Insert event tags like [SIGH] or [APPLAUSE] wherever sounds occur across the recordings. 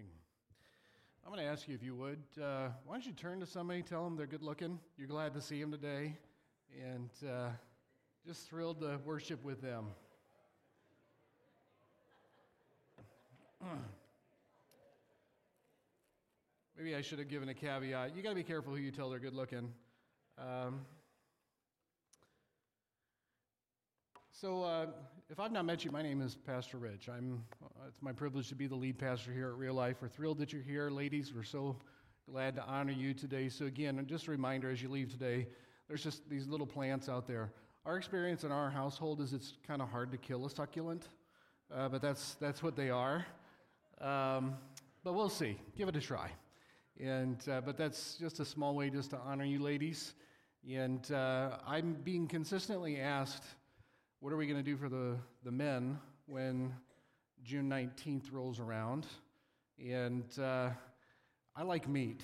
morning. I'm going to ask you if you would, uh, why don't you turn to somebody, tell them they're good looking, you're glad to see them today, and uh, just thrilled to worship with them. [CLEARS THROAT] Maybe I should have given a caveat. You got to be careful who you tell they're good looking. Um, So, uh, if I've not met you, my name is Pastor Rich. I'm, it's my privilege to be the lead pastor here at Real Life. We're thrilled that you're here. Ladies, we're so glad to honor you today. So, again, just a reminder as you leave today, there's just these little plants out there. Our experience in our household is it's kind of hard to kill a succulent, uh, but that's, that's what they are. Um, but we'll see. Give it a try. And, uh, but that's just a small way just to honor you, ladies. And uh, I'm being consistently asked what are we going to do for the, the men when June 19th rolls around? And uh, I like meat.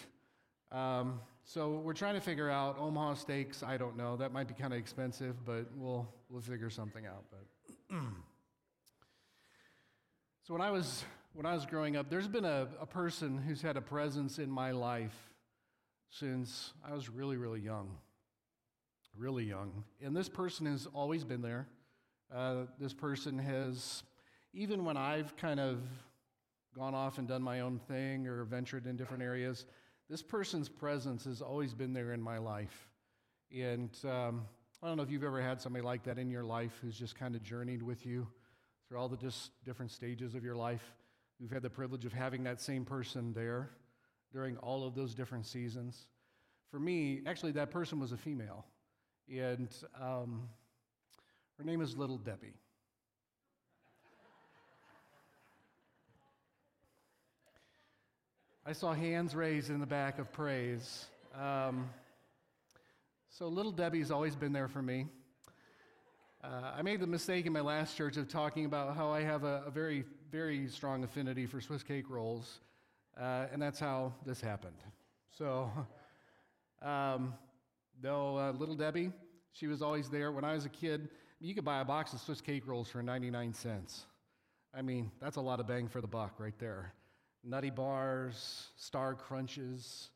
Um, so we're trying to figure out Omaha steaks. I don't know. That might be kind of expensive, but we'll, we'll figure something out. But [CLEARS THROAT] so when I was when I was growing up, there's been a, a person who's had a presence in my life since I was really, really young. Really young. And this person has always been there. Uh, this person has, even when I've kind of gone off and done my own thing or ventured in different areas, this person's presence has always been there in my life. And um, I don't know if you've ever had somebody like that in your life who's just kind of journeyed with you through all the just different stages of your life. You've had the privilege of having that same person there during all of those different seasons. For me, actually, that person was a female. And um, her name is Little Debbie. I saw hands raised in the back of praise. Um, so, Little Debbie's always been there for me. Uh, I made the mistake in my last church of talking about how I have a, a very, very strong affinity for Swiss cake rolls, uh, and that's how this happened. So, um, no, uh, Little Debbie, she was always there. When I was a kid, you could buy a box of Swiss cake rolls for 99 cents. I mean, that's a lot of bang for the buck right there. Nutty bars, star crunches,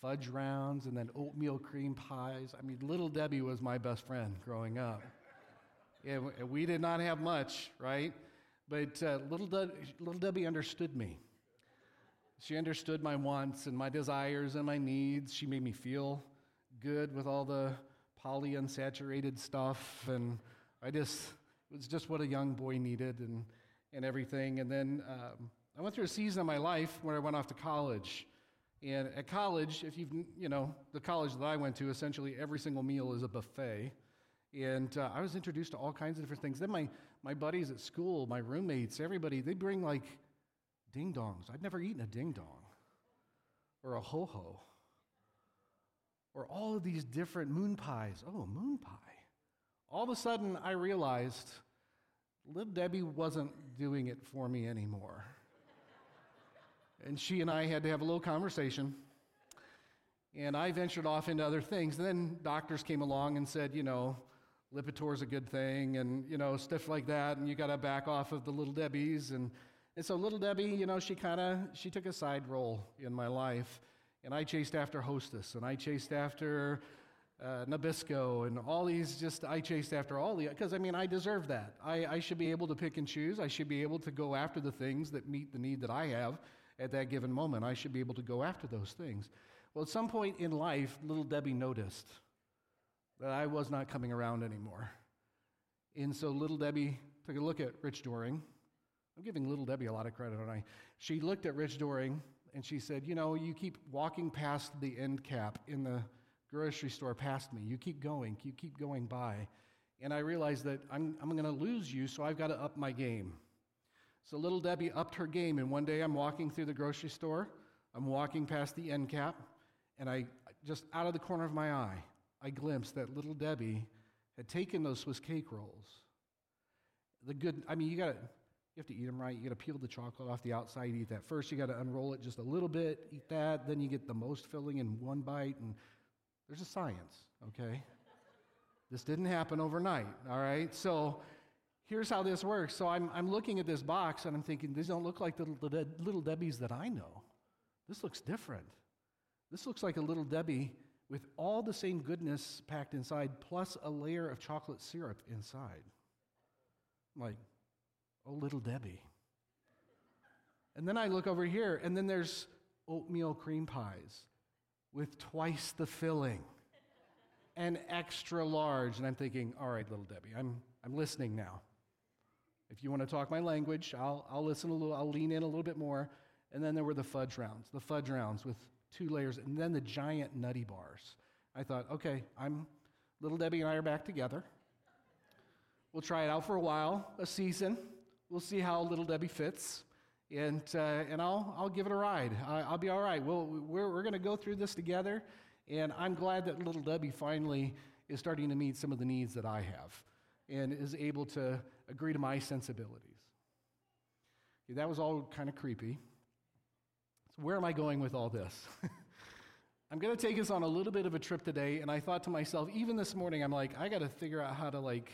fudge rounds, and then oatmeal cream pies. I mean, Little Debbie was my best friend growing up. Yeah, we did not have much, right? But uh, little, De- little Debbie understood me. She understood my wants and my desires and my needs. She made me feel good with all the polyunsaturated stuff, and I just it was just what a young boy needed and and everything. And then um, I went through a season of my life where I went off to college. And at college, if you've, you know, the college that I went to, essentially every single meal is a buffet. And uh, I was introduced to all kinds of different things. Then my, my buddies at school, my roommates, everybody, they bring like ding dongs. I'd never eaten a ding dong or a ho ho or all of these different moon pies. Oh, moon pie. All of a sudden, I realized Little Debbie wasn't doing it for me anymore. and she and I had to have a little conversation. And I ventured off into other things. And then doctors came along and said, you know, Lipitor's a good thing, and, you know, stuff like that. And you got to back off of the Little Debbies. And, and so Little Debbie, you know, she kind of, she took a side role in my life. And I chased after Hostess, and I chased after uh, Nabisco, and all these just, I chased after all the, because I mean, I deserve that. I, I should be able to pick and choose. I should be able to go after the things that meet the need that I have at that given moment. I should be able to go after those things. Well, at some point in life, little Debbie noticed that I was not coming around anymore. And so little Debbie took a look at Rich Doring. I'm giving little Debbie a lot of credit, aren't I? She looked at Rich Doring and she said, You know, you keep walking past the end cap in the grocery store past me. You keep going, you keep going by. And I realized that I'm, I'm going to lose you, so I've got to up my game. So little Debbie upped her game, and one day I'm walking through the grocery store. I'm walking past the end cap, and I just out of the corner of my eye, I glimpsed that little Debbie had taken those Swiss cake rolls. The good, I mean, you got to you have to eat them right. You got to peel the chocolate off the outside, eat that first. You got to unroll it just a little bit, eat that. Then you get the most filling in one bite. And there's a science, okay? this didn't happen overnight, all right? So here's how this works. So I'm, I'm looking at this box and I'm thinking, these don't look like the little, little Debbie's that I know. This looks different. This looks like a little Debbie with all the same goodness packed inside, plus a layer of chocolate syrup inside. I'm like, oh, little Debbie. And then I look over here, and then there's oatmeal cream pies with twice the filling and extra large. And I'm thinking, all right, little Debbie, I'm, I'm listening now. If you want to talk my language, I'll, I'll listen a little, I'll lean in a little bit more. And then there were the fudge rounds, the fudge rounds with two layers, and then the giant nutty bars. I thought, okay, I'm little Debbie and I are back together. We'll try it out for a while, a season. We'll see how little Debbie fits, and uh, and I'll I'll give it a ride. I, will be all right. We'll, we're we're going to go through this together, and I'm glad that little Debbie finally is starting to meet some of the needs that I have, and is able to agree to my sensibilities. That was all kind of creepy. So where am I going with all this? [LAUGHS] I'm going to take us on a little bit of a trip today, and I thought to myself, even this morning, I'm like, I got to figure out how to like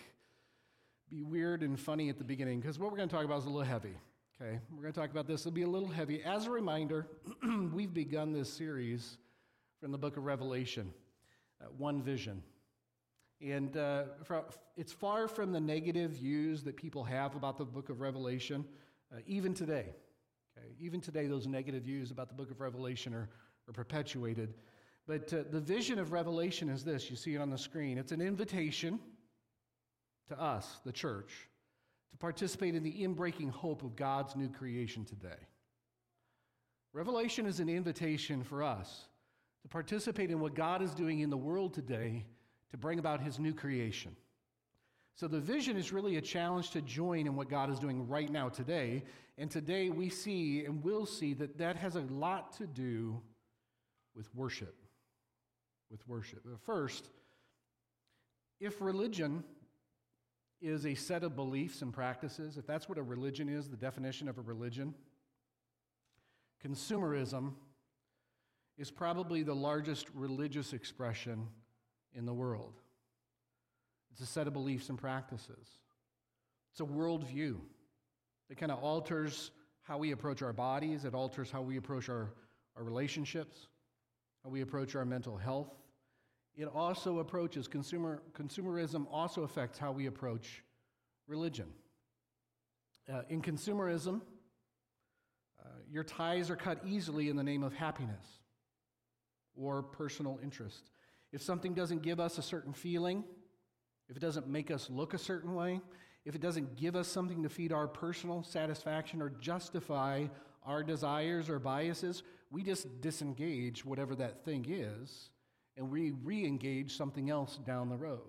be weird and funny at the beginning because what we're going to talk about is a little heavy. Okay, we're going to talk about this. It'll be a little heavy. As a reminder, [CLEARS THROAT] we've begun this series from the book of Revelation, uh, one vision. And uh, it's far from the negative views that people have about the book of Revelation, uh, even today. Okay? Even today, those negative views about the book of Revelation are, are perpetuated. But uh, the vision of Revelation is this you see it on the screen. It's an invitation to us, the church, to participate in the inbreaking hope of God's new creation today. Revelation is an invitation for us to participate in what God is doing in the world today to bring about his new creation. So the vision is really a challenge to join in what God is doing right now today. And today we see and will see that that has a lot to do with worship. With worship. First, if religion is a set of beliefs and practices, if that's what a religion is, the definition of a religion, consumerism is probably the largest religious expression in the world. It's a set of beliefs and practices. It's a worldview that kind of alters how we approach our bodies, it alters how we approach our, our relationships, how we approach our mental health. It also approaches consumer, consumerism, also affects how we approach religion. Uh, in consumerism, uh, your ties are cut easily in the name of happiness or personal interest. If something doesn't give us a certain feeling, if it doesn't make us look a certain way, if it doesn't give us something to feed our personal satisfaction or justify our desires or biases, we just disengage whatever that thing is and we re engage something else down the road.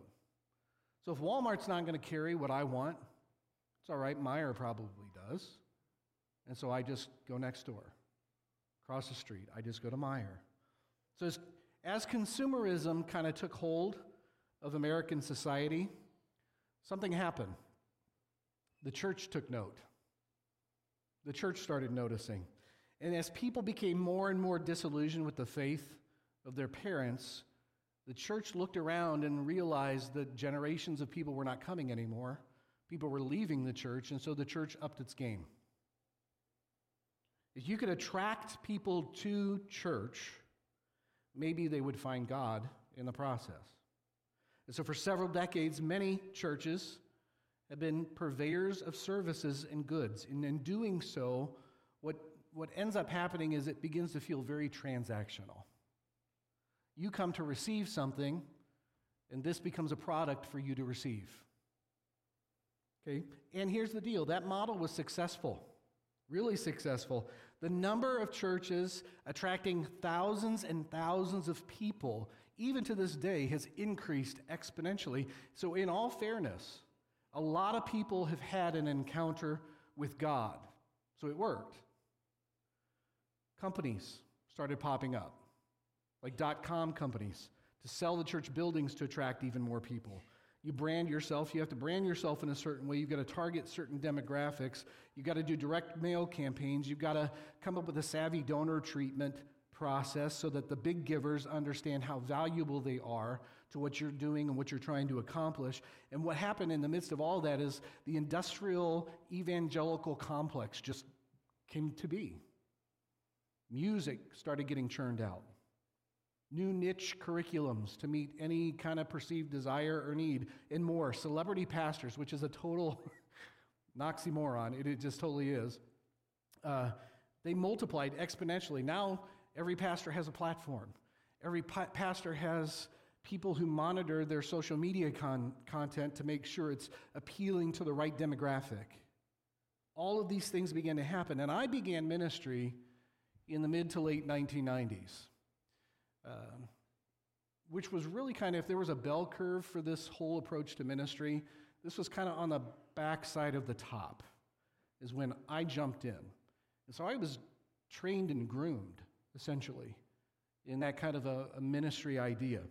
So if Walmart's not going to carry what I want, it's all right, Meijer probably does. And so I just go next door, across the street. I just go to Meijer. So as, as consumerism kind of took hold of American society, something happened. The church took note. The church started noticing. And as people became more and more disillusioned with the faith of their parents, the church looked around and realized that generations of people were not coming anymore. People were leaving the church, and so the church upped its game. If you could attract people to church, maybe they would find God in the process. And so, for several decades, many churches have been purveyors of services and goods. And in doing so, what, what ends up happening is it begins to feel very transactional. You come to receive something, and this becomes a product for you to receive. Okay? And here's the deal that model was successful, really successful. The number of churches attracting thousands and thousands of people, even to this day, has increased exponentially. So, in all fairness, a lot of people have had an encounter with God. So it worked. Companies started popping up like dot com companies, to sell the church buildings to attract even more people. You brand yourself, you have to brand yourself in a certain way. You've got to target certain demographics. You've got to do direct mail campaigns. You've got to come up with a savvy donor treatment process so that the big givers understand how valuable they are to what you're doing and what you're trying to accomplish. And what happened in the midst of all that is the industrial evangelical complex just came to be. Music started getting churned out. New niche curriculums to meet any kind of perceived desire or need, and more. Celebrity pastors, which is a total [LAUGHS] oxymoron, it, it just totally is. Uh, they multiplied exponentially. Now, every pastor has a platform, every pa- pastor has people who monitor their social media con- content to make sure it's appealing to the right demographic. All of these things began to happen. And I began ministry in the mid to late 1990s, um, which was really kind of, if there was a bell curve for this whole approach to ministry, this was kind of on the backside of the top, is when I jumped in. And so I was trained and groomed, essentially, in that kind of a, a ministry idea.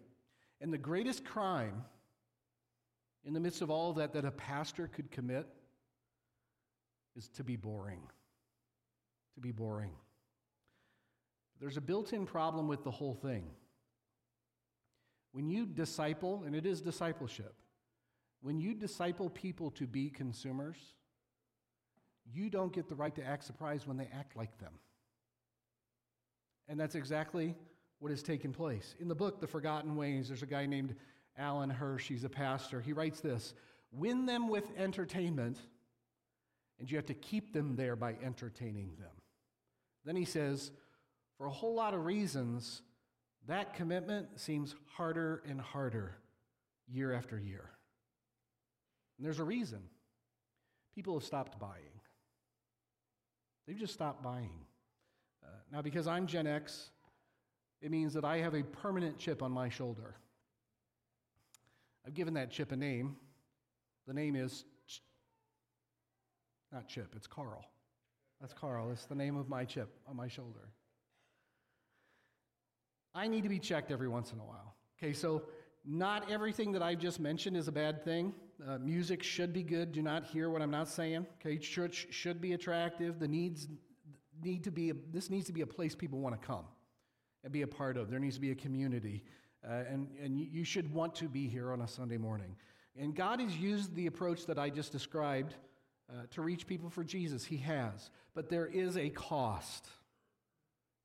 And the greatest crime in the midst of all of that that a pastor could commit is to be boring. To be boring. There's a built in problem with the whole thing. When you disciple, and it is discipleship, when you disciple people to be consumers, you don't get the right to act surprised when they act like them. And that's exactly what has taken place. In the book, The Forgotten Ways, there's a guy named Alan Hirsch. He's a pastor. He writes this Win them with entertainment, and you have to keep them there by entertaining them. Then he says, for a whole lot of reasons, that commitment seems harder and harder year after year. And there's a reason. People have stopped buying. They've just stopped buying. Uh, now, because I'm Gen X, it means that I have a permanent chip on my shoulder. I've given that chip a name. The name is Ch- not Chip, it's Carl. That's Carl. It's the name of my chip on my shoulder. I need to be checked every once in a while. Okay, so not everything that I've just mentioned is a bad thing. Uh, music should be good. Do not hear what I'm not saying. Okay, church should be attractive. The needs need to be. A, this needs to be a place people want to come and be a part of. There needs to be a community, uh, and and you should want to be here on a Sunday morning. And God has used the approach that I just described uh, to reach people for Jesus. He has, but there is a cost.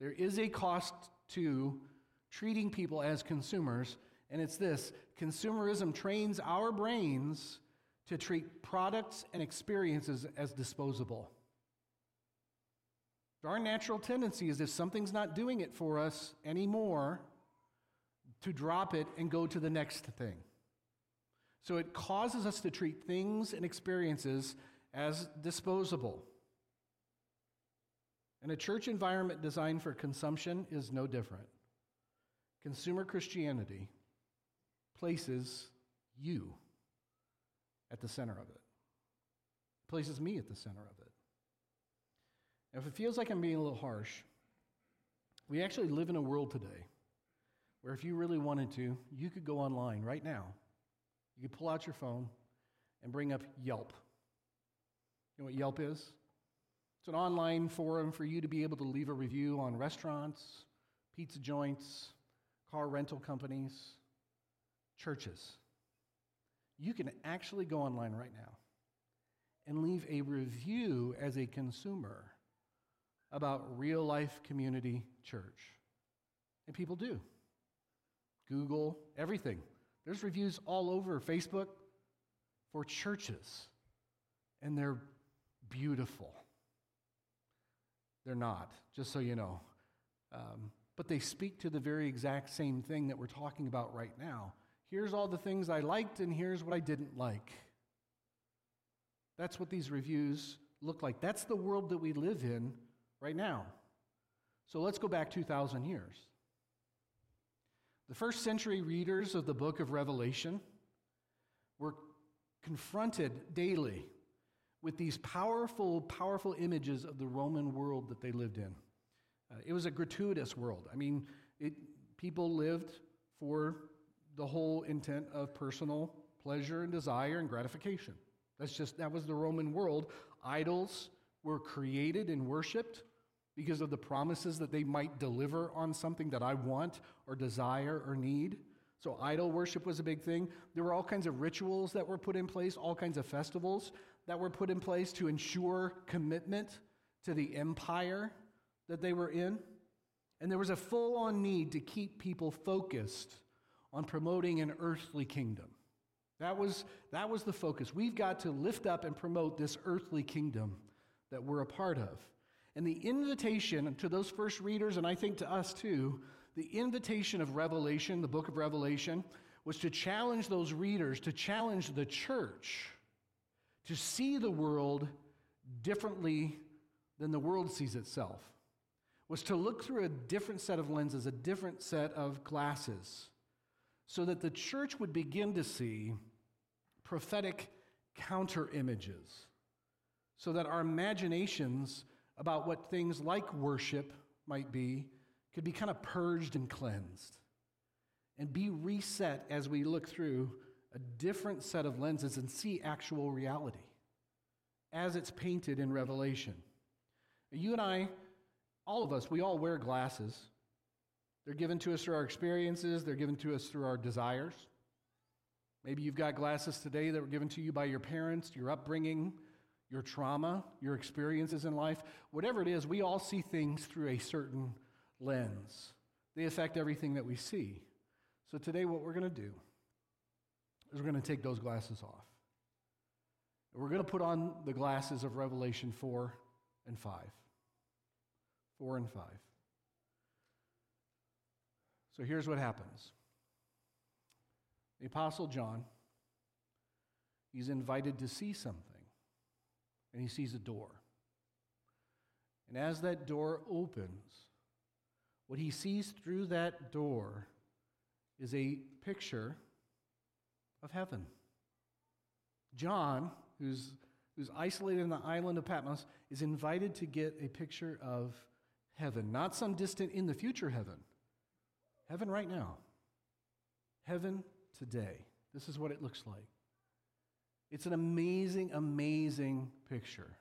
There is a cost to treating people as consumers, and it's this consumerism trains our brains to treat products and experiences as disposable. Our natural tendency is if something's not doing it for us anymore, to drop it and go to the next thing. So it causes us to treat things and experiences as disposable. And a church environment designed for consumption is no different. Consumer Christianity places you at the center of it, places me at the center of it. Now, if it feels like I'm being a little harsh, we actually live in a world today where if you really wanted to, you could go online right now. You could pull out your phone and bring up Yelp. You know what Yelp is? It's an online forum for you to be able to leave a review on restaurants, pizza joints, car rental companies, churches. You can actually go online right now and leave a review as a consumer about real life community church. And people do. Google, everything. There's reviews all over Facebook for churches, and they're beautiful. They're not, just so you know. Um, but they speak to the very exact same thing that we're talking about right now. Here's all the things I liked, and here's what I didn't like. That's what these reviews look like. That's the world that we live in right now. So let's go back 2,000 years. The first century readers of the book of Revelation were confronted daily with these powerful, powerful images of the Roman world that they lived in. Uh, it was a gratuitous world. I mean, it, people lived for the whole intent of personal pleasure and desire and gratification. That's just, that was the Roman world. Idols were created and worshiped because of the promises that they might deliver on something that I want or desire or need. So, idol worship was a big thing. There were all kinds of rituals that were put in place, all kinds of festivals that were put in place to ensure commitment to the empire that they were in. And there was a full on need to keep people focused on promoting an earthly kingdom. That was, that was the focus. We've got to lift up and promote this earthly kingdom that we're a part of. And the invitation to those first readers, and I think to us too, the invitation of Revelation, the book of Revelation, was to challenge those readers, to challenge the church to see the world differently than the world sees itself, was to look through a different set of lenses, a different set of glasses, so that the church would begin to see prophetic counter images, so that our imaginations about what things like worship might be could be kind of purged and cleansed and be reset as we look through a different set of lenses and see actual reality as it's painted in Revelation. You and I, all of us, we all wear glasses. They're given to us through our experiences, they're given to us through our desires. Maybe you've got glasses today that were given to you by your parents, your upbringing, your trauma, your experiences in life. Whatever it is, we all see things through a certain lens. They affect everything that we see. So today, what we're going to do is we're going to take those glasses off. We're going to put on the glasses of Revelation 4 and 5. 4 and 5. So here's what happens the Apostle John, he's invited to see something, and he sees a door. And as that door opens, what he sees through that door is a picture of heaven. John, who's, who's isolated in the island of Patmos, is invited to get a picture of heaven, not some distant in the future heaven, heaven right now, heaven today. This is what it looks like. It's an amazing, amazing picture.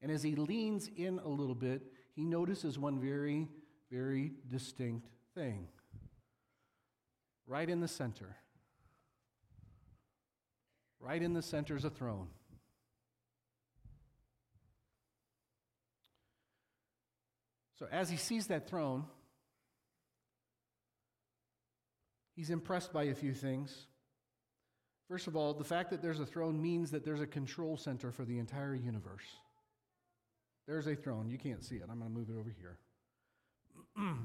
And as he leans in a little bit, he notices one very, very distinct thing. Right in the center Right in the center is a throne. So as he sees that throne, he's impressed by a few things. First of all, the fact that there's a throne means that there's a control center for the entire universe. There's a throne. You can't see it. I'm going to move it over here. [CLEARS THROAT]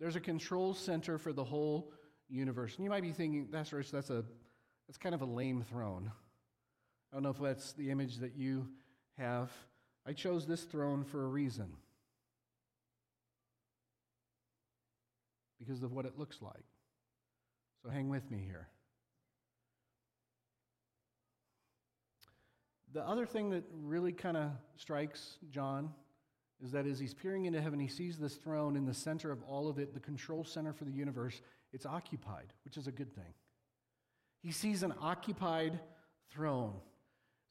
there's a control center for the whole universe. And you might be thinking, that's rich, that's a it's kind of a lame throne. I don't know if that's the image that you have. I chose this throne for a reason because of what it looks like. So hang with me here. The other thing that really kind of strikes John is that as he's peering into heaven, he sees this throne in the center of all of it, the control center for the universe. It's occupied, which is a good thing. He sees an occupied throne.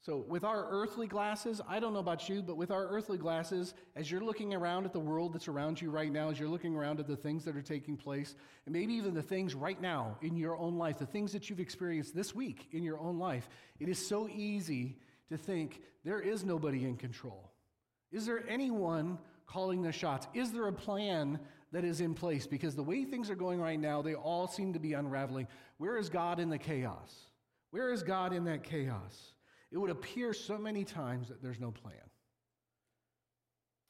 So, with our earthly glasses, I don't know about you, but with our earthly glasses, as you're looking around at the world that's around you right now, as you're looking around at the things that are taking place, and maybe even the things right now in your own life, the things that you've experienced this week in your own life, it is so easy to think there is nobody in control. Is there anyone calling the shots? Is there a plan that is in place because the way things are going right now, they all seem to be unraveling. Where is God in the chaos? Where is God in that chaos? It would appear so many times that there's no plan.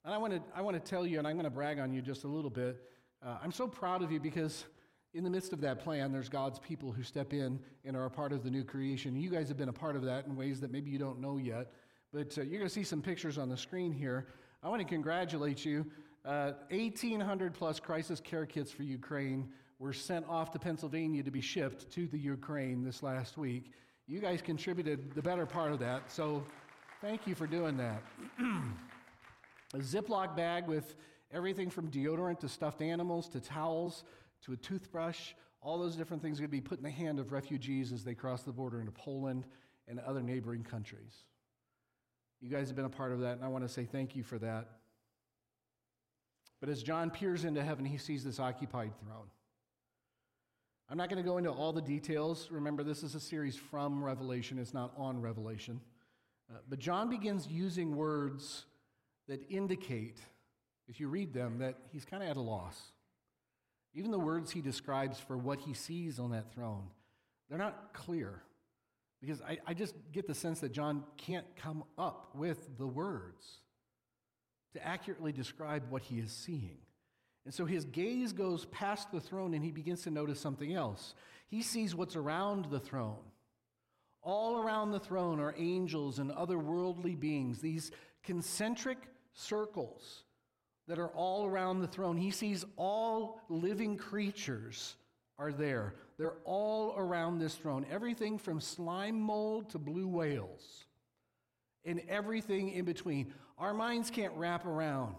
And I want to, I want to tell you, and I'm going to brag on you just a little bit. Uh, I'm so proud of you because in the midst of that plan, there's God's people who step in and are a part of the new creation. You guys have been a part of that in ways that maybe you don't know yet. But uh, you're going to see some pictures on the screen here. I want to congratulate you. Uh, 1,800 plus crisis care kits for Ukraine were sent off to Pennsylvania to be shipped to the Ukraine this last week. You guys contributed the better part of that, so thank you for doing that. [CLEARS THROAT] a Ziploc bag with everything from deodorant to stuffed animals to towels to a toothbrush, all those different things are going to be put in the hand of refugees as they cross the border into Poland and other neighboring countries. You guys have been a part of that, and I want to say thank you for that. But as John peers into heaven, he sees this occupied throne. I'm not going to go into all the details. Remember, this is a series from Revelation, it's not on Revelation. Uh, but John begins using words that indicate, if you read them, that he's kind of at a loss. Even the words he describes for what he sees on that throne, they're not clear. Because I, I just get the sense that John can't come up with the words to accurately describe what he is seeing. And so his gaze goes past the throne and he begins to notice something else. He sees what's around the throne. All around the throne are angels and other worldly beings, these concentric circles that are all around the throne. He sees all living creatures are there. They're all around this throne. Everything from slime mold to blue whales, and everything in between. Our minds can't wrap around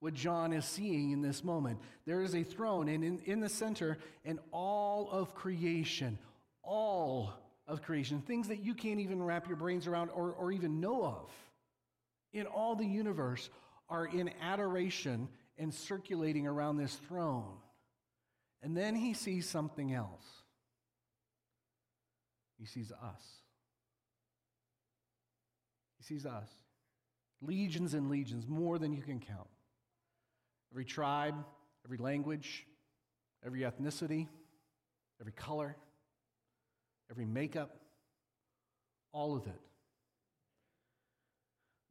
what John is seeing in this moment. There is a throne, and in, in the center, and all of creation, all of creation, things that you can't even wrap your brains around or, or even know of in all the universe, are in adoration and circulating around this throne. And then he sees something else. He sees us. He sees us. Legions and legions, more than you can count. Every tribe, every language, every ethnicity, every color, every makeup, all of it.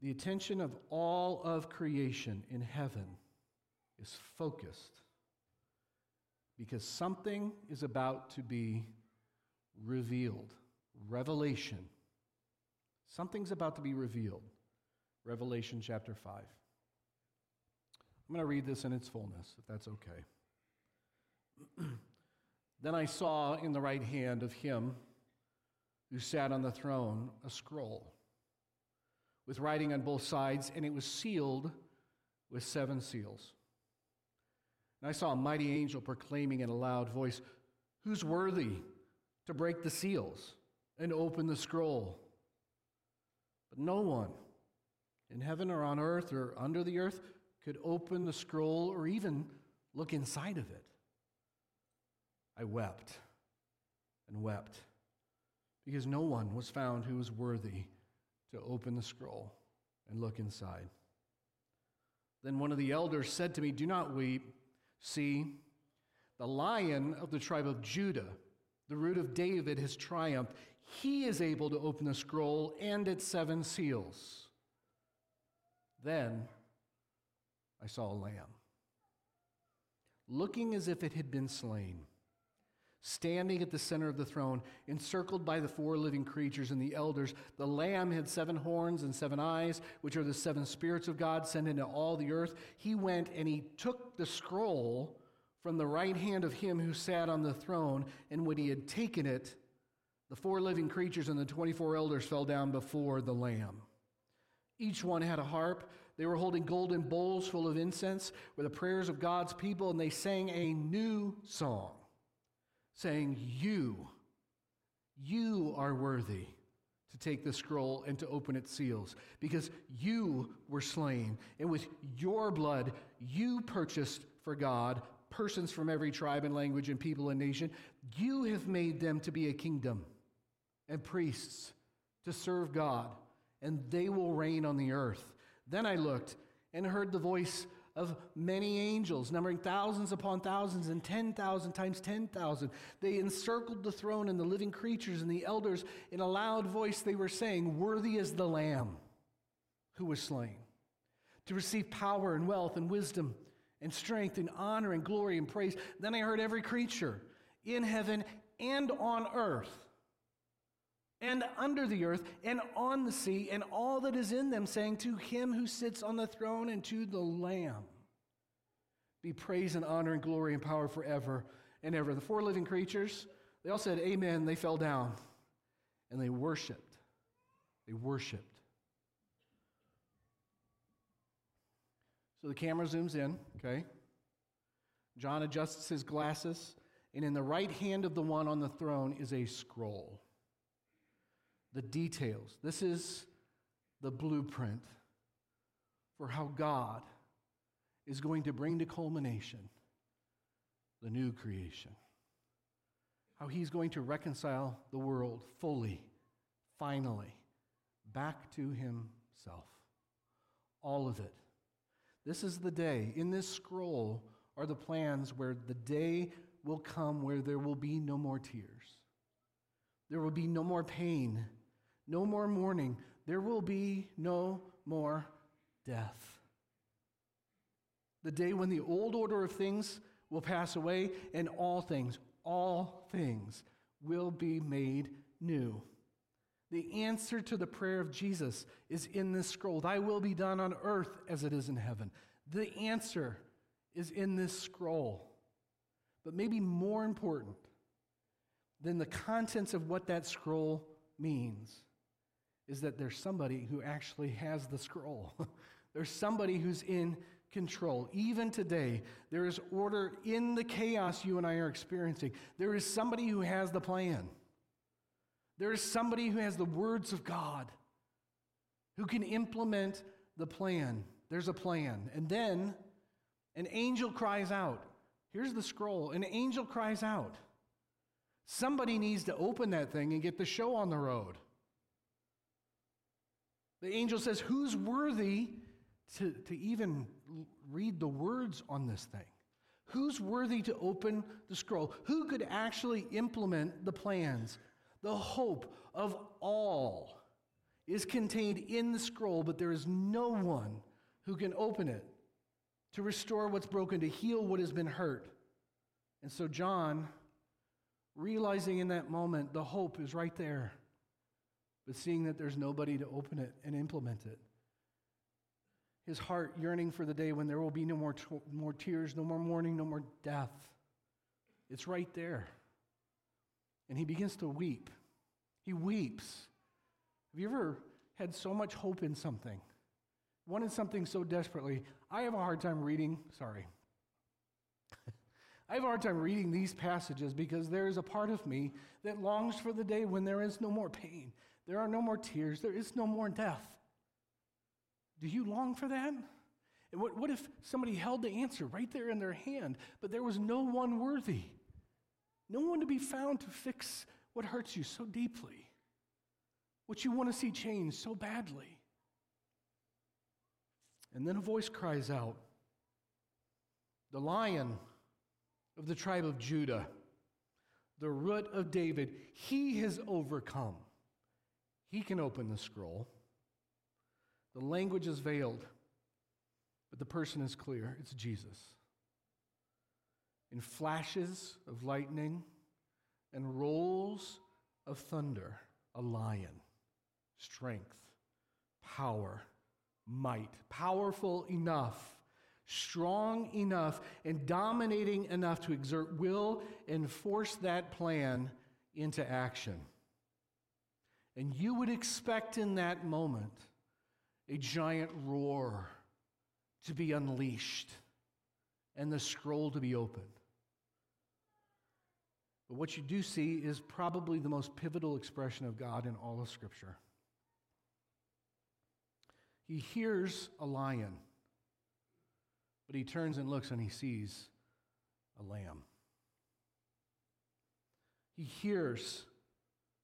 The attention of all of creation in heaven is focused because something is about to be revealed. Revelation. Something's about to be revealed. Revelation chapter 5. I'm going to read this in its fullness, if that's okay. [CLEARS THROAT] then I saw in the right hand of him who sat on the throne a scroll with writing on both sides, and it was sealed with seven seals. And I saw a mighty angel proclaiming in a loud voice, Who's worthy to break the seals and open the scroll? But no one in heaven or on earth or under the earth could open the scroll or even look inside of it. I wept and wept because no one was found who was worthy to open the scroll and look inside. Then one of the elders said to me, Do not weep. See, the lion of the tribe of Judah, the root of David, has triumphed. He is able to open the scroll and its seven seals. Then I saw a lamb, looking as if it had been slain standing at the center of the throne, encircled by the four living creatures and the elders. The Lamb had seven horns and seven eyes, which are the seven spirits of God sent into all the earth. He went and he took the scroll from the right hand of him who sat on the throne, and when he had taken it, the four living creatures and the 24 elders fell down before the Lamb. Each one had a harp. They were holding golden bowls full of incense with the prayers of God's people, and they sang a new song saying, You, you are worthy to take the scroll and to open its seals, because you were slain, and with your blood you purchased for God persons from every tribe and language and people and nation. You have made them to be a kingdom and priests to serve God, and they will reign on the earth. Then I looked and heard the voice of many angels, numbering thousands upon thousands and 10,000 times 10,000. They encircled the throne and the living creatures and the elders. In a loud voice, they were saying, Worthy is the Lamb who was slain to receive power and wealth and wisdom and strength and honor and glory and praise. Then I heard every creature in heaven and on earth and under the earth and on the sea and all that is in them, saying, To him who sits on the throne and to the Lamb be praise and honor and glory and power forever and ever. The four living creatures, they all said, Amen. They fell down and they worshiped. They worshiped. So the camera zooms in, okay? John adjusts his glasses, and in the right hand of the one on the throne is a scroll the details. This is the blueprint for how God is going to bring to culmination the new creation. How he's going to reconcile the world fully, finally, back to himself. All of it. This is the day. In this scroll are the plans where the day will come where there will be no more tears. There will be no more pain, no more mourning. There will be no more death. The day when the old order of things will pass away and all things, all things will be made new. The answer to the prayer of Jesus is in this scroll Thy will be done on earth as it is in heaven. The answer is in this scroll. But maybe more important than the contents of what that scroll means is that there's somebody who actually has the scroll. [LAUGHS] there's somebody who's in control. Even today, there is order in the chaos you and I are experiencing. There is somebody who has the plan. There is somebody who has the words of God who can implement the plan. There's a plan. And then an angel cries out. Here's the scroll. An angel cries out. Somebody needs to open that thing and get the show on the road. The angel says, Who's worthy to, to even read the words on this thing? Who's worthy to open the scroll? Who could actually implement the plans? The hope of all is contained in the scroll, but there is no one who can open it to restore what's broken, to heal what has been hurt. And so, John, realizing in that moment the hope is right there, but seeing that there's nobody to open it and implement it, his heart yearning for the day when there will be no more, t- more tears, no more mourning, no more death. It's right there. And he begins to weep. He weeps. Have you ever had so much hope in something? Wanted something so desperately. I have a hard time reading, sorry. [LAUGHS] I have a hard time reading these passages because there is a part of me that longs for the day when there is no more pain, there are no more tears, there is no more death. Do you long for that? And what, what if somebody held the answer right there in their hand, but there was no one worthy? No one to be found to fix what hurts you so deeply, what you want to see change so badly. And then a voice cries out The lion of the tribe of Judah, the root of David, he has overcome. He can open the scroll. The language is veiled, but the person is clear. It's Jesus. In flashes of lightning and rolls of thunder, a lion, strength, power, might, powerful enough, strong enough, and dominating enough to exert will and force that plan into action. And you would expect in that moment a giant roar to be unleashed and the scroll to be opened. But what you do see is probably the most pivotal expression of God in all of Scripture. He hears a lion, but he turns and looks and he sees a lamb. He hears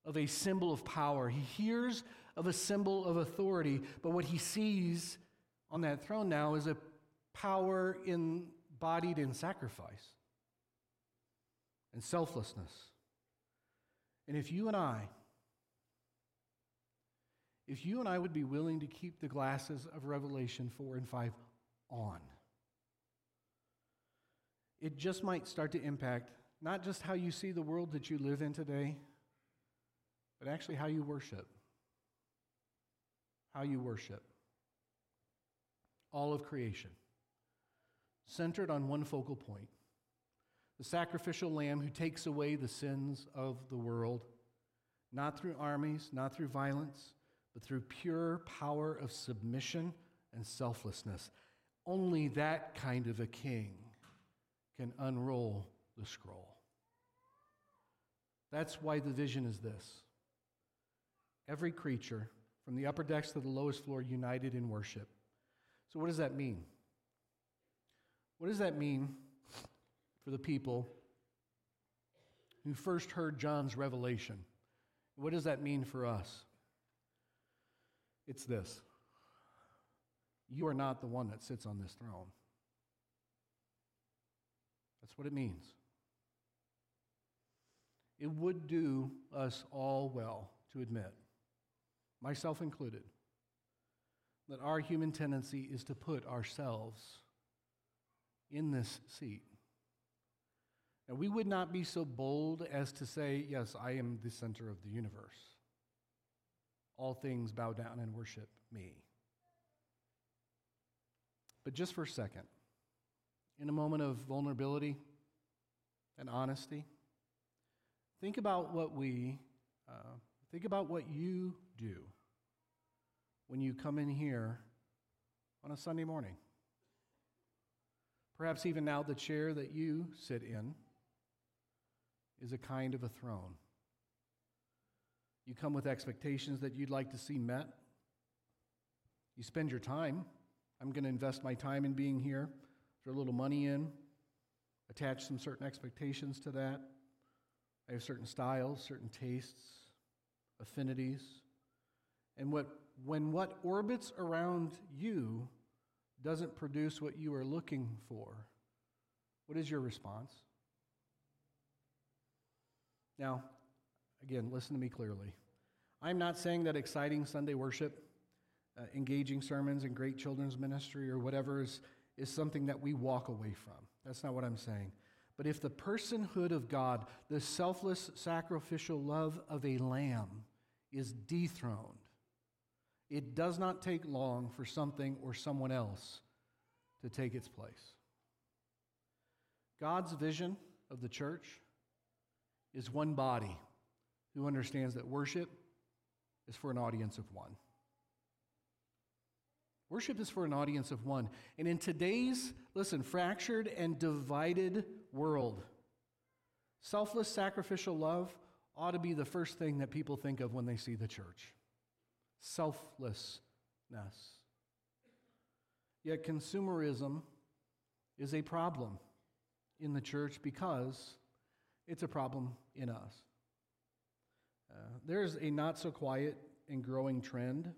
of a symbol of power. He hears of a symbol of authority, but what he sees on that throne now is a power embodied in sacrifice and selflessness. And if you and I if you and I would be willing to keep the glasses of Revelation 4 and 5 on. It just might start to impact not just how you see the world that you live in today, but actually how you worship. How you worship. All of creation, centered on one focal point the sacrificial lamb who takes away the sins of the world, not through armies, not through violence but through pure power of submission and selflessness. Only that kind of a king can unroll the scroll. That's why the vision is this every creature, from the upper decks to the lowest floor, united in worship. So, what does that mean? What does that mean for the people who first heard John's revelation? What does that mean for us? It's this you are not the one that sits on this throne. That's what it means. It would do us all well to admit, myself included, that our human tendency is to put ourselves in this seat. And we would not be so bold as to say, Yes, I am the center of the universe. All things bow down and worship me. But just for a second, in a moment of vulnerability and honesty, think about what we, uh, think about what you do when you come in here on a Sunday morning. Perhaps even now, the chair that you sit in is a kind of a throne. You come with expectations that you'd like to see met. You spend your time I'm going to invest my time in being here, throw a little money in, attach some certain expectations to that. I have certain styles, certain tastes, affinities. And what, when what orbits around you doesn't produce what you are looking for, what is your response? Now, again, listen to me clearly. I'm not saying that exciting Sunday worship uh, engaging sermons and great children's ministry or whatever is, is something that we walk away from. That's not what I'm saying. But if the personhood of God, the selfless sacrificial love of a lamb, is dethroned, it does not take long for something or someone else to take its place. God's vision of the church is one body who understands that worship is for an audience of one. Worship is for an audience of one. And in today's, listen, fractured and divided world, selfless sacrificial love ought to be the first thing that people think of when they see the church. Selflessness. Yet consumerism is a problem in the church because it's a problem in us. Uh, there's a not so quiet and growing trend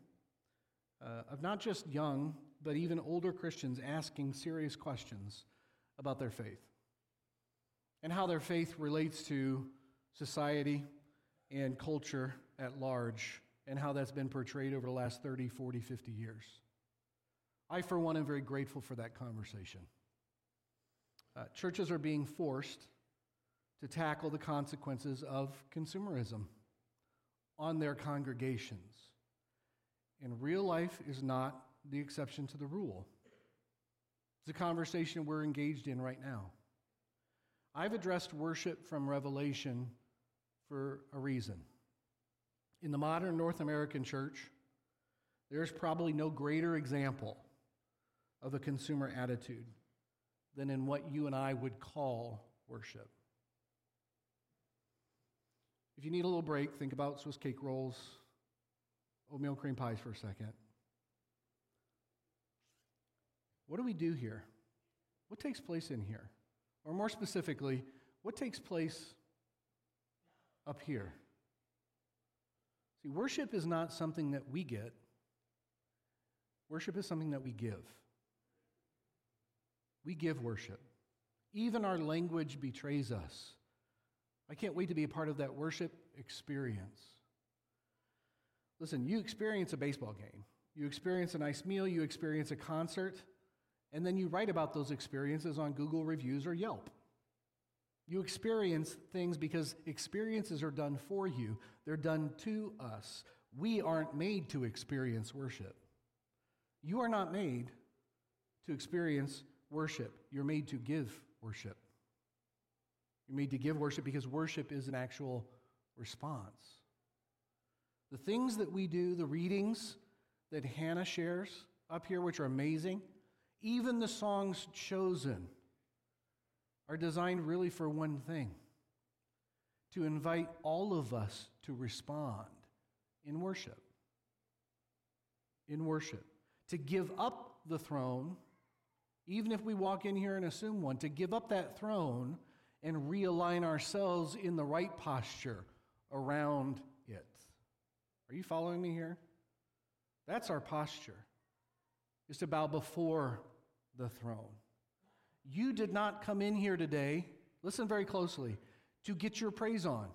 uh, of not just young, but even older Christians asking serious questions about their faith and how their faith relates to society and culture at large and how that's been portrayed over the last 30, 40, 50 years. I, for one, am very grateful for that conversation. Uh, churches are being forced to tackle the consequences of consumerism on their congregations. And real life is not the exception to the rule. It's a conversation we're engaged in right now. I've addressed worship from Revelation for a reason. In the modern North American church, there's probably no greater example of a consumer attitude than in what you and I would call worship. If you need a little break, think about Swiss cake rolls, oatmeal cream pies for a second. What do we do here? What takes place in here? Or more specifically, what takes place up here? See, worship is not something that we get, worship is something that we give. We give worship. Even our language betrays us. I can't wait to be a part of that worship experience. Listen, you experience a baseball game, you experience a nice meal, you experience a concert, and then you write about those experiences on Google Reviews or Yelp. You experience things because experiences are done for you, they're done to us. We aren't made to experience worship. You are not made to experience worship. You're made to give worship. You're made to give worship because worship is an actual response. The things that we do, the readings that Hannah shares up here, which are amazing, even the songs chosen are designed really for one thing to invite all of us to respond in worship. In worship. To give up the throne even if we walk in here and assume one, to give up that throne and realign ourselves in the right posture around it. Are you following me here? That's our posture, is to bow before the throne. You did not come in here today, listen very closely, to get your praise on.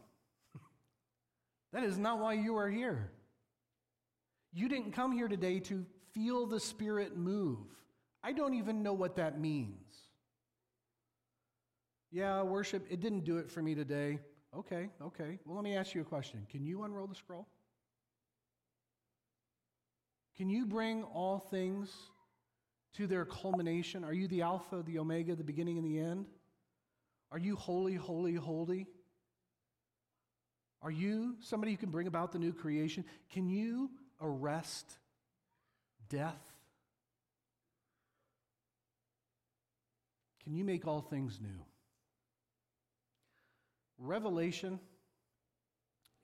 [LAUGHS] that is not why you are here. You didn't come here today to feel the Spirit move. I don't even know what that means. Yeah, worship, it didn't do it for me today. Okay, okay. Well, let me ask you a question. Can you unroll the scroll? Can you bring all things to their culmination? Are you the Alpha, the Omega, the beginning and the end? Are you holy, holy, holy? Are you somebody who can bring about the new creation? Can you arrest death? Can you make all things new? Revelation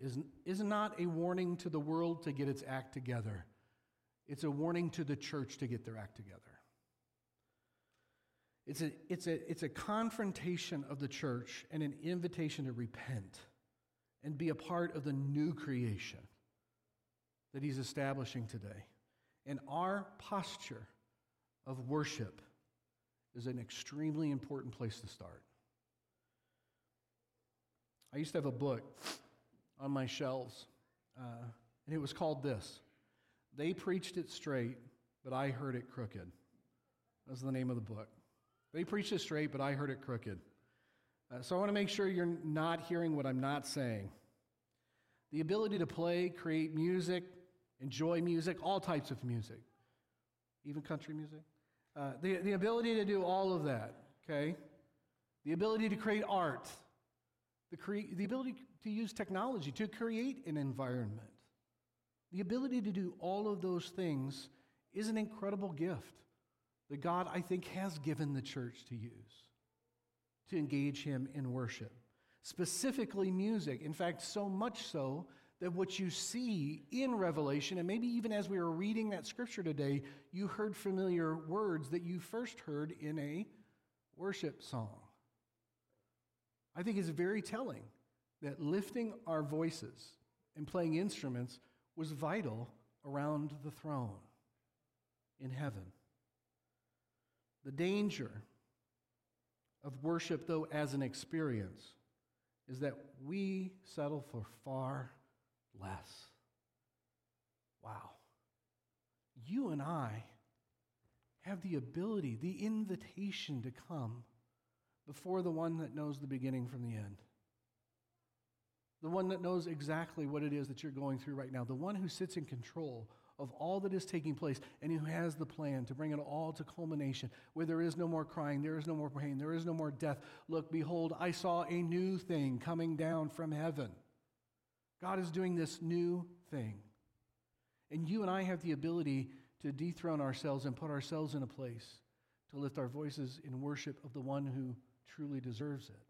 is, is not a warning to the world to get its act together. It's a warning to the church to get their act together. It's a, it's, a, it's a confrontation of the church and an invitation to repent and be a part of the new creation that he's establishing today. And our posture of worship is an extremely important place to start. I used to have a book on my shelves, uh, and it was called this They Preached It Straight, but I Heard It Crooked. That's the name of the book. They preached it straight, but I heard it crooked. Uh, so I want to make sure you're not hearing what I'm not saying. The ability to play, create music, enjoy music, all types of music, even country music. Uh, the, the ability to do all of that, okay? The ability to create art, the, cre- the ability to use technology to create an environment. The ability to do all of those things is an incredible gift that God, I think, has given the church to use to engage Him in worship. Specifically, music. In fact, so much so that what you see in Revelation, and maybe even as we were reading that scripture today, you heard familiar words that you first heard in a worship song. I think it's very telling that lifting our voices and playing instruments was vital around the throne in heaven. The danger of worship, though, as an experience, is that we settle for far less. Wow. You and I have the ability, the invitation to come before the one that knows the beginning from the end. The one that knows exactly what it is that you're going through right now. The one who sits in control of all that is taking place and who has the plan to bring it all to culmination where there is no more crying, there is no more pain, there is no more death. Look, behold, I saw a new thing coming down from heaven. God is doing this new thing. And you and I have the ability to dethrone ourselves and put ourselves in a place to lift our voices in worship of the one who truly deserves it.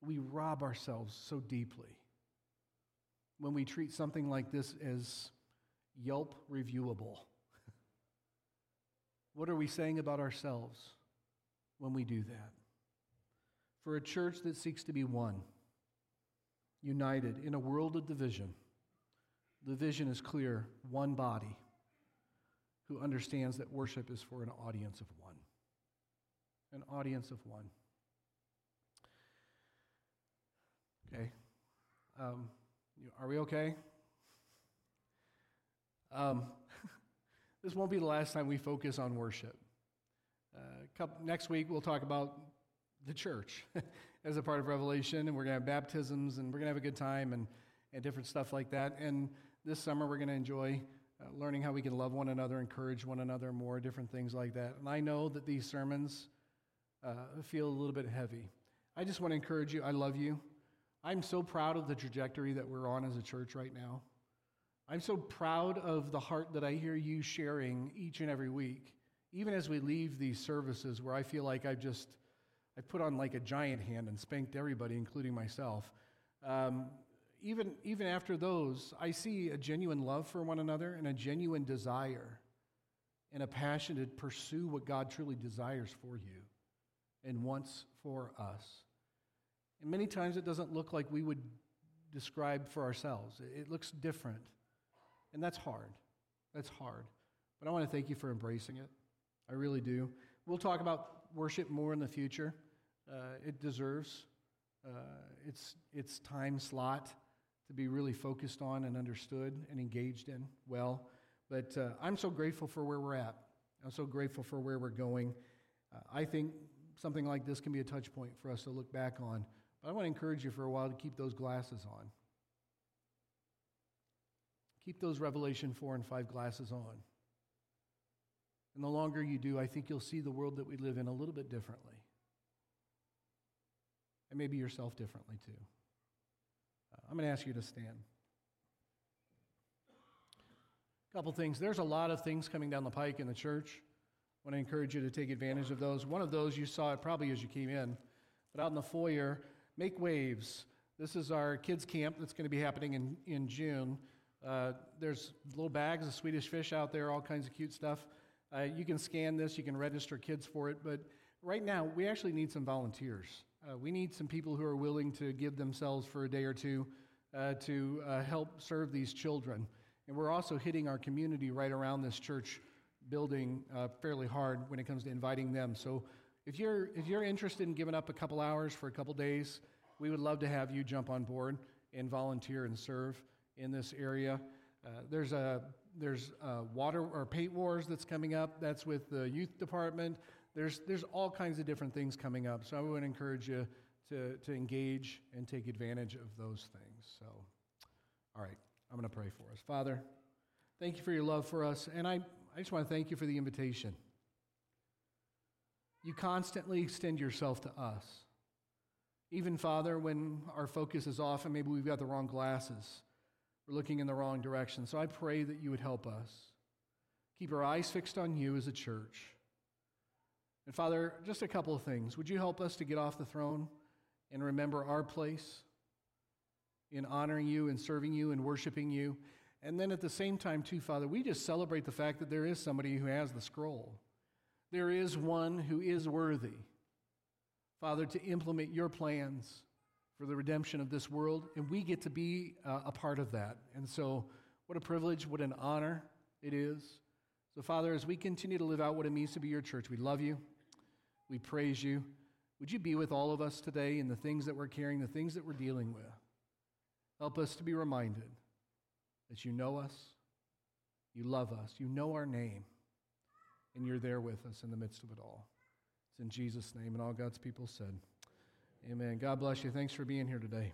We rob ourselves so deeply when we treat something like this as Yelp reviewable. what are we saying about ourselves when we do that? For a church that seeks to be one, united in a world of division, the vision is clear one body who understands that worship is for an audience of one. An audience of one. Okay. Um, are we okay? Um, [LAUGHS] this won't be the last time we focus on worship. Uh, couple, next week, we'll talk about the church [LAUGHS] as a part of Revelation, and we're going to have baptisms, and we're going to have a good time, and, and different stuff like that. And this summer, we're going to enjoy uh, learning how we can love one another, encourage one another more, different things like that. And I know that these sermons uh, feel a little bit heavy. I just want to encourage you. I love you. I'm so proud of the trajectory that we're on as a church right now. I'm so proud of the heart that I hear you sharing each and every week, even as we leave these services where I feel like I've just, I put on like a giant hand and spanked everybody, including myself. Um, even, even after those, I see a genuine love for one another and a genuine desire and a passion to pursue what God truly desires for you and wants for us. And many times it doesn't look like we would describe for ourselves, it looks different. And that's hard. That's hard. But I want to thank you for embracing it. I really do. We'll talk about worship more in the future. Uh, it deserves uh, its, its time slot to be really focused on and understood and engaged in well. But uh, I'm so grateful for where we're at. I'm so grateful for where we're going. Uh, I think something like this can be a touch point for us to look back on. But I want to encourage you for a while to keep those glasses on. Keep those Revelation 4 and 5 glasses on. And the longer you do, I think you'll see the world that we live in a little bit differently. And maybe yourself differently too. Uh, I'm going to ask you to stand. A couple things. There's a lot of things coming down the pike in the church. I want to encourage you to take advantage of those. One of those you saw it probably as you came in, but out in the foyer, Make Waves. This is our kids' camp that's going to be happening in, in June. Uh, there's little bags of Swedish fish out there, all kinds of cute stuff. Uh, you can scan this, you can register kids for it, but right now we actually need some volunteers. Uh, we need some people who are willing to give themselves for a day or two uh, to uh, help serve these children. And we're also hitting our community right around this church building fairly hard when it comes to inviting them. So if you're, if you're interested in giving up a couple hours for a couple days, we would love to have you jump on board and volunteer and serve in this area. Uh, there's a there's a water or paint wars that's coming up. That's with the youth department. There's there's all kinds of different things coming up. So I would encourage you to to engage and take advantage of those things. So, all right, I'm going to pray for us, Father. Thank you for your love for us, and I I just want to thank you for the invitation. You constantly extend yourself to us. Even, Father, when our focus is off and maybe we've got the wrong glasses, we're looking in the wrong direction. So I pray that you would help us. Keep our eyes fixed on you as a church. And Father, just a couple of things. Would you help us to get off the throne and remember our place in honoring you and serving you and worshiping you? And then at the same time, too, Father, we just celebrate the fact that there is somebody who has the scroll. There is one who is worthy, Father, to implement your plans for the redemption of this world, and we get to be uh, a part of that. And so, what a privilege, what an honor it is. So, Father, as we continue to live out what it means to be your church, we love you, we praise you. Would you be with all of us today in the things that we're carrying, the things that we're dealing with? Help us to be reminded that you know us, you love us, you know our name, and you're there with us in the midst of it all. It's in Jesus' name, and all God's people said. Amen. God bless you. Thanks for being here today.